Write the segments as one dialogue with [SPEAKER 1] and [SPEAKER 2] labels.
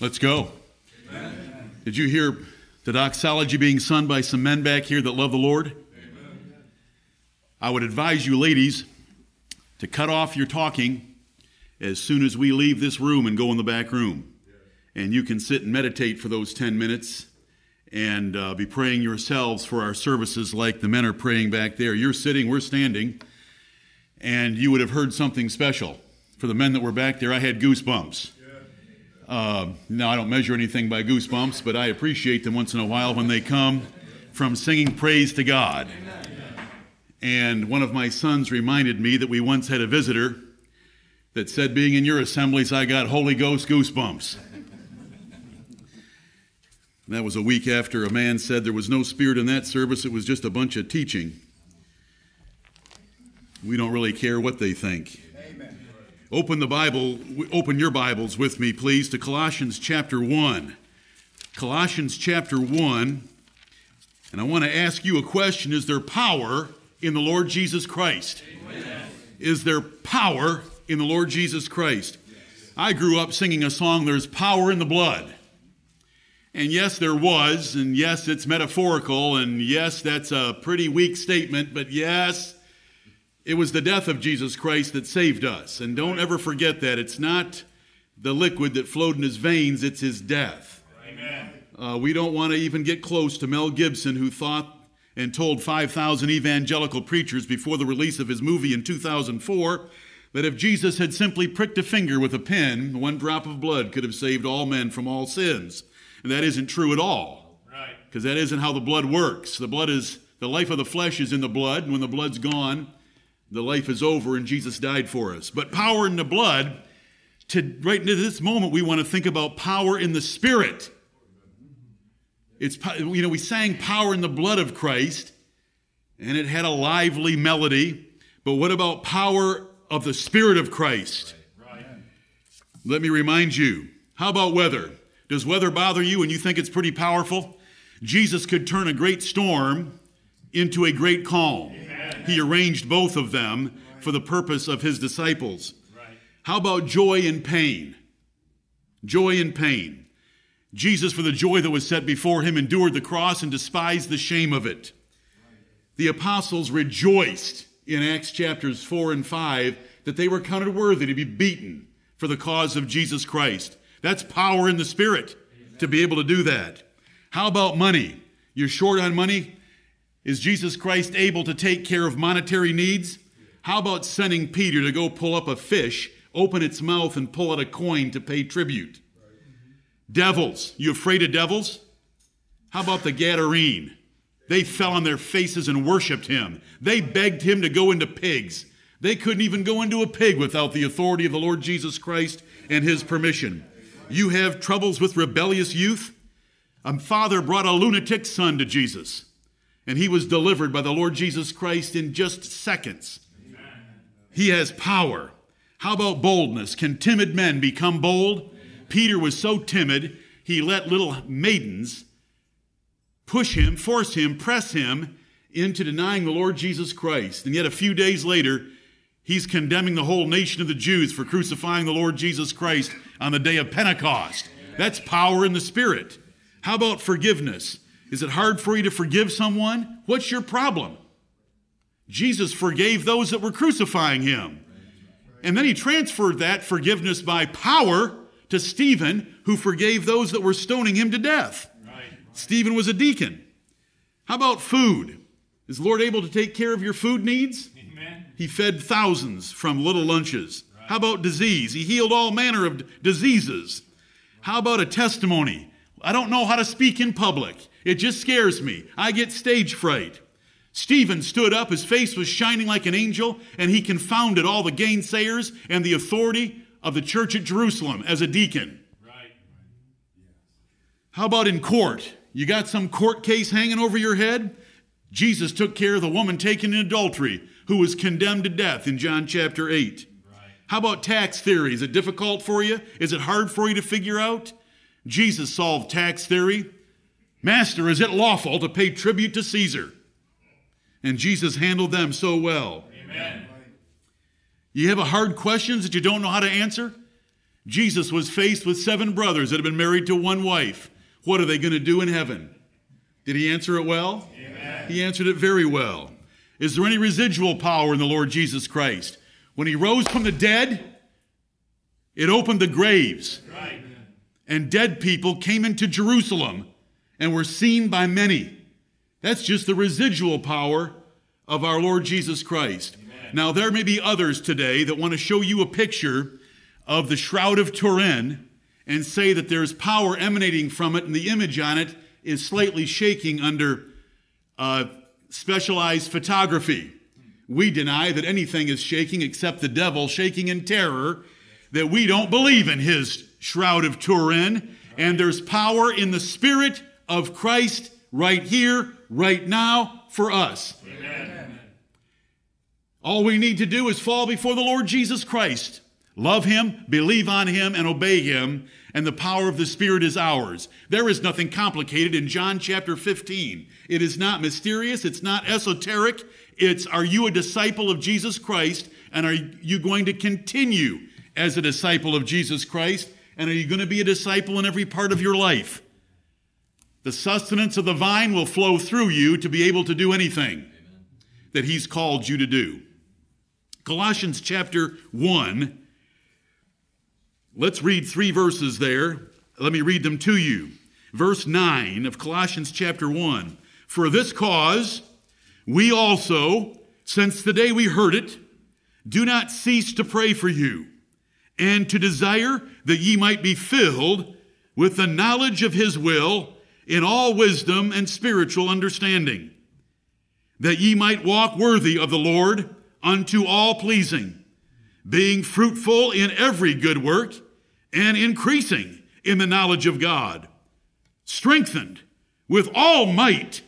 [SPEAKER 1] Let's go. Amen. Did you hear the doxology being sung by some men back here that love the Lord? Amen. I would advise you, ladies, to cut off your talking as soon as we leave this room and go in the back room. And you can sit and meditate for those 10 minutes and uh, be praying yourselves for our services like the men are praying back there. You're sitting, we're standing, and you would have heard something special. For the men that were back there, I had goosebumps. Uh, now, I don't measure anything by goosebumps, but I appreciate them once in a while when they come from singing praise to God. And one of my sons reminded me that we once had a visitor that said, Being in your assemblies, I got Holy Ghost goosebumps. that was a week after a man said there was no spirit in that service, it was just a bunch of teaching. We don't really care what they think. Open the Bible, open your Bibles with me, please, to Colossians chapter 1. Colossians chapter 1. And I want to ask you a question Is there power in the Lord Jesus Christ? Amen. Is there power in the Lord Jesus Christ? I grew up singing a song, There's Power in the Blood. And yes, there was, and yes, it's metaphorical, and yes, that's a pretty weak statement, but yes, it was the death of Jesus Christ that saved us. And don't ever forget that. It's not the liquid that flowed in his veins, it's his death. Amen. Uh, we don't want to even get close to Mel Gibson, who thought and told 5,000 evangelical preachers before the release of his movie in 2004 that if Jesus had simply pricked a finger with a pen, one drop of blood could have saved all men from all sins. And that isn't true at all. Right. Because that isn't how the blood works. The blood is, the life of the flesh is in the blood, and when the blood's gone, the life is over and Jesus died for us. But power in the blood, to right into this moment, we want to think about power in the spirit. It's you know, we sang power in the blood of Christ, and it had a lively melody. But what about power of the Spirit of Christ? Let me remind you. How about weather? Does weather bother you and you think it's pretty powerful? Jesus could turn a great storm into a great calm. He arranged both of them for the purpose of his disciples. How about joy and pain? Joy and pain. Jesus, for the joy that was set before him, endured the cross and despised the shame of it. The apostles rejoiced in Acts chapters 4 and 5 that they were counted worthy to be beaten for the cause of Jesus Christ. That's power in the Spirit to be able to do that. How about money? You're short on money? Is Jesus Christ able to take care of monetary needs? How about sending Peter to go pull up a fish, open its mouth, and pull out a coin to pay tribute? Devils. You afraid of devils? How about the Gadarene? They fell on their faces and worshiped him. They begged him to go into pigs. They couldn't even go into a pig without the authority of the Lord Jesus Christ and his permission. You have troubles with rebellious youth? A father brought a lunatic son to Jesus and he was delivered by the Lord Jesus Christ in just seconds. Amen. He has power. How about boldness? Can timid men become bold? Amen. Peter was so timid, he let little maidens push him, force him, press him into denying the Lord Jesus Christ. And yet, a few days later, he's condemning the whole nation of the Jews for crucifying the Lord Jesus Christ on the day of Pentecost. That's power in the Spirit. How about forgiveness? Is it hard for you to forgive someone? What's your problem? Jesus forgave those that were crucifying him. And then he transferred that forgiveness by power to Stephen, who forgave those that were stoning him to death. Right. Stephen was a deacon. How about food? Is the Lord able to take care of your food needs? Amen. He fed thousands from little lunches. Right. How about disease? He healed all manner of diseases. How about a testimony? I don't know how to speak in public. It just scares me. I get stage fright. Stephen stood up, his face was shining like an angel, and he confounded all the gainsayers and the authority of the church at Jerusalem as a deacon. Right. How about in court? You got some court case hanging over your head? Jesus took care of the woman taken in adultery who was condemned to death in John chapter 8. Right. How about tax theory? Is it difficult for you? Is it hard for you to figure out? Jesus solved tax theory. Master, is it lawful to pay tribute to Caesar? And Jesus handled them so well. Amen. You have a hard questions that you don't know how to answer? Jesus was faced with seven brothers that had been married to one wife. What are they going to do in heaven? Did he answer it well? Amen. He answered it very well. Is there any residual power in the Lord Jesus Christ? When he rose from the dead, it opened the graves. Right. And dead people came into Jerusalem and were seen by many. That's just the residual power of our Lord Jesus Christ. Amen. Now, there may be others today that want to show you a picture of the Shroud of Turin and say that there's power emanating from it and the image on it is slightly shaking under uh, specialized photography. We deny that anything is shaking except the devil shaking in terror, that we don't believe in his Shroud of Turin, and there's power in the Spirit of Christ right here, right now, for us. Amen. All we need to do is fall before the Lord Jesus Christ, love him, believe on him, and obey him, and the power of the Spirit is ours. There is nothing complicated in John chapter 15. It is not mysterious, it's not esoteric. It's are you a disciple of Jesus Christ, and are you going to continue as a disciple of Jesus Christ? And are you going to be a disciple in every part of your life? The sustenance of the vine will flow through you to be able to do anything that He's called you to do. Colossians chapter 1 Let's read three verses there. Let me read them to you. Verse 9 of Colossians chapter 1. For this cause, we also, since the day we heard it, do not cease to pray for you and to desire that ye might be filled with the knowledge of his will in all wisdom and spiritual understanding, that ye might walk worthy of the Lord unto all pleasing, being fruitful in every good work and increasing in the knowledge of God, strengthened with all might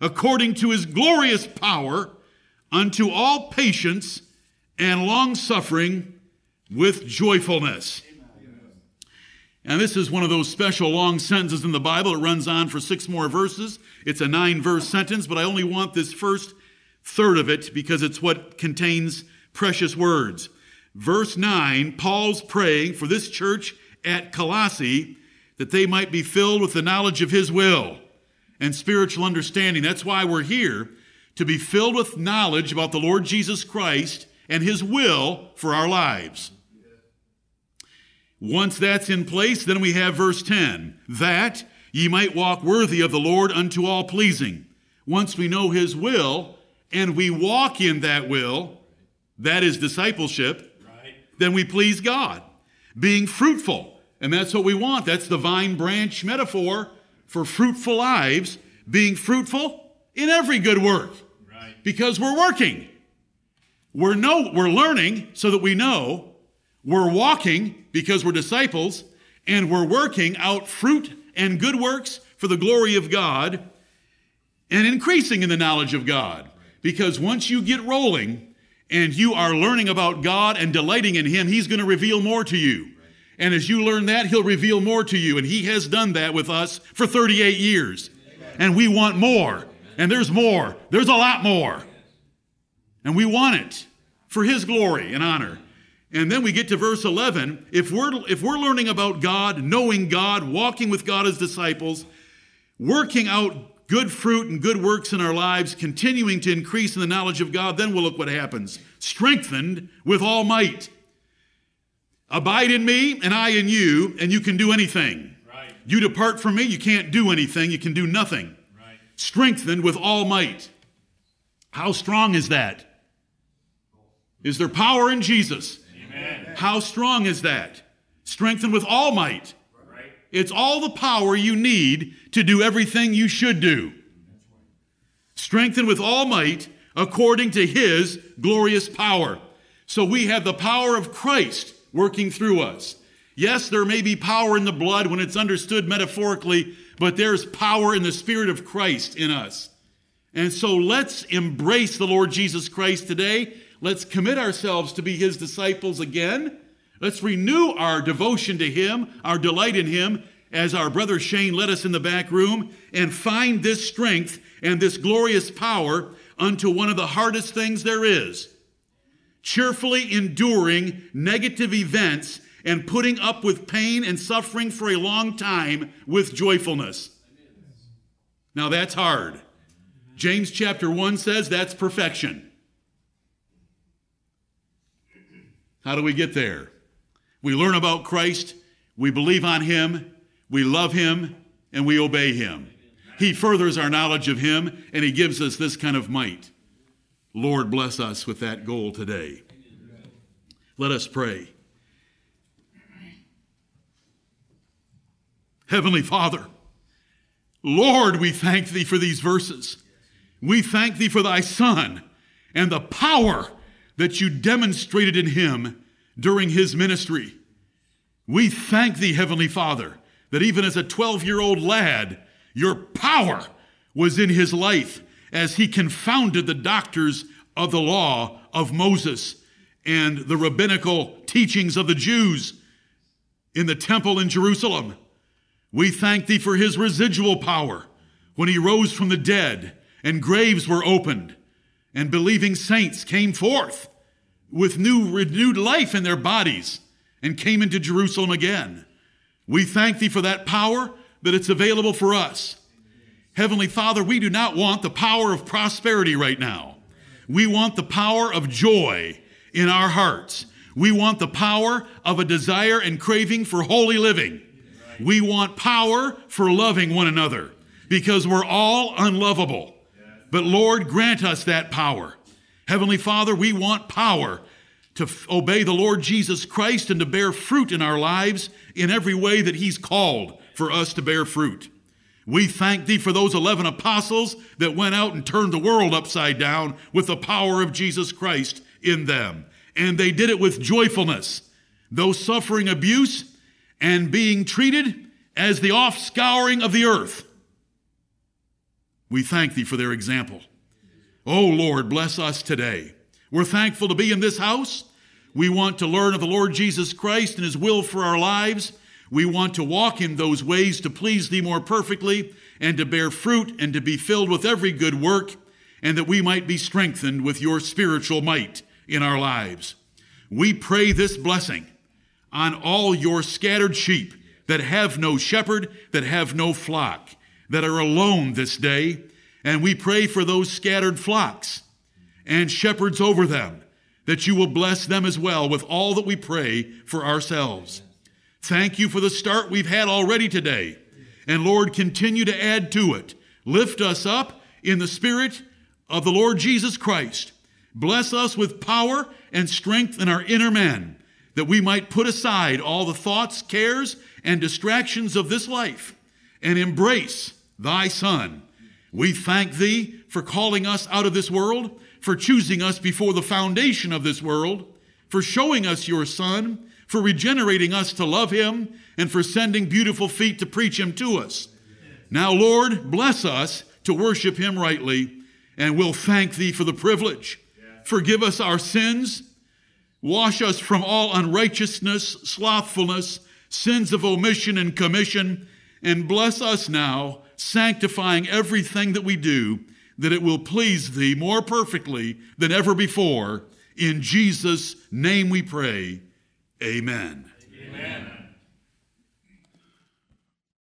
[SPEAKER 1] according to his glorious power unto all patience and long suffering with joyfulness. And this is one of those special long sentences in the Bible. It runs on for six more verses. It's a nine verse sentence, but I only want this first third of it because it's what contains precious words. Verse 9, Paul's praying for this church at Colossae that they might be filled with the knowledge of his will and spiritual understanding. That's why we're here to be filled with knowledge about the Lord Jesus Christ and his will for our lives. Once that's in place, then we have verse 10 that ye might walk worthy of the Lord unto all pleasing. Once we know his will and we walk in that will, that is discipleship then we please God. Being fruitful, and that's what we want. That's the vine branch metaphor for fruitful lives. Being fruitful in every good work. Right. Because we're working. We're know we're learning so that we know. We're walking because we're disciples, and we're working out fruit and good works for the glory of God and increasing in the knowledge of God. Because once you get rolling, and you are learning about God and delighting in Him, He's going to reveal more to you. And as you learn that, He'll reveal more to you. And He has done that with us for 38 years. And we want more. And there's more. There's a lot more. And we want it for His glory and honor. And then we get to verse 11. If we're, if we're learning about God, knowing God, walking with God as disciples, working out good fruit and good works in our lives, continuing to increase in the knowledge of God, then we'll look what happens. Strengthened with all might. Abide in me and I in you, and you can do anything. Right. You depart from me, you can't do anything, you can do nothing. Right. Strengthened with all might. How strong is that? Is there power in Jesus? How strong is that? Strengthened with all might. It's all the power you need to do everything you should do. Strengthened with all might according to his glorious power. So we have the power of Christ working through us. Yes, there may be power in the blood when it's understood metaphorically, but there's power in the Spirit of Christ in us. And so let's embrace the Lord Jesus Christ today. Let's commit ourselves to be his disciples again. Let's renew our devotion to Him, our delight in Him, as our brother Shane led us in the back room, and find this strength and this glorious power unto one of the hardest things there is cheerfully enduring negative events and putting up with pain and suffering for a long time with joyfulness. Now that's hard. James chapter 1 says that's perfection. How do we get there? We learn about Christ, we believe on him, we love him, and we obey him. He furthers our knowledge of him, and he gives us this kind of might. Lord, bless us with that goal today. Let us pray. Heavenly Father, Lord, we thank thee for these verses. We thank thee for thy Son and the power that you demonstrated in him during his ministry. We thank thee, Heavenly Father, that even as a 12 year old lad, your power was in his life as he confounded the doctors of the law of Moses and the rabbinical teachings of the Jews in the temple in Jerusalem. We thank thee for his residual power when he rose from the dead and graves were opened and believing saints came forth with new renewed life in their bodies and came into Jerusalem again. We thank thee for that power that it's available for us. Heavenly Father, we do not want the power of prosperity right now. We want the power of joy in our hearts. We want the power of a desire and craving for holy living. We want power for loving one another because we're all unlovable. But Lord, grant us that power. Heavenly Father, we want power to f- obey the Lord Jesus Christ and to bear fruit in our lives in every way that He's called for us to bear fruit. We thank Thee for those 11 apostles that went out and turned the world upside down with the power of Jesus Christ in them. And they did it with joyfulness, though suffering abuse and being treated as the offscouring of the earth. We thank thee for their example. Oh Lord, bless us today. We're thankful to be in this house. We want to learn of the Lord Jesus Christ and his will for our lives. We want to walk in those ways to please thee more perfectly and to bear fruit and to be filled with every good work and that we might be strengthened with your spiritual might in our lives. We pray this blessing on all your scattered sheep that have no shepherd, that have no flock, that are alone this day. And we pray for those scattered flocks and shepherds over them, that you will bless them as well with all that we pray for ourselves. Thank you for the start we've had already today. And Lord, continue to add to it. Lift us up in the spirit of the Lord Jesus Christ. Bless us with power and strength in our inner man that we might put aside all the thoughts, cares, and distractions of this life and embrace thy Son. We thank thee for calling us out of this world, for choosing us before the foundation of this world, for showing us your Son, for regenerating us to love him, and for sending beautiful feet to preach him to us. Now, Lord, bless us to worship him rightly, and we'll thank thee for the privilege. Forgive us our sins Wash us from all unrighteousness, slothfulness, sins of omission and commission, and bless us now, sanctifying everything that we do, that it will please thee more perfectly than ever before. In Jesus' name we pray. Amen. Amen.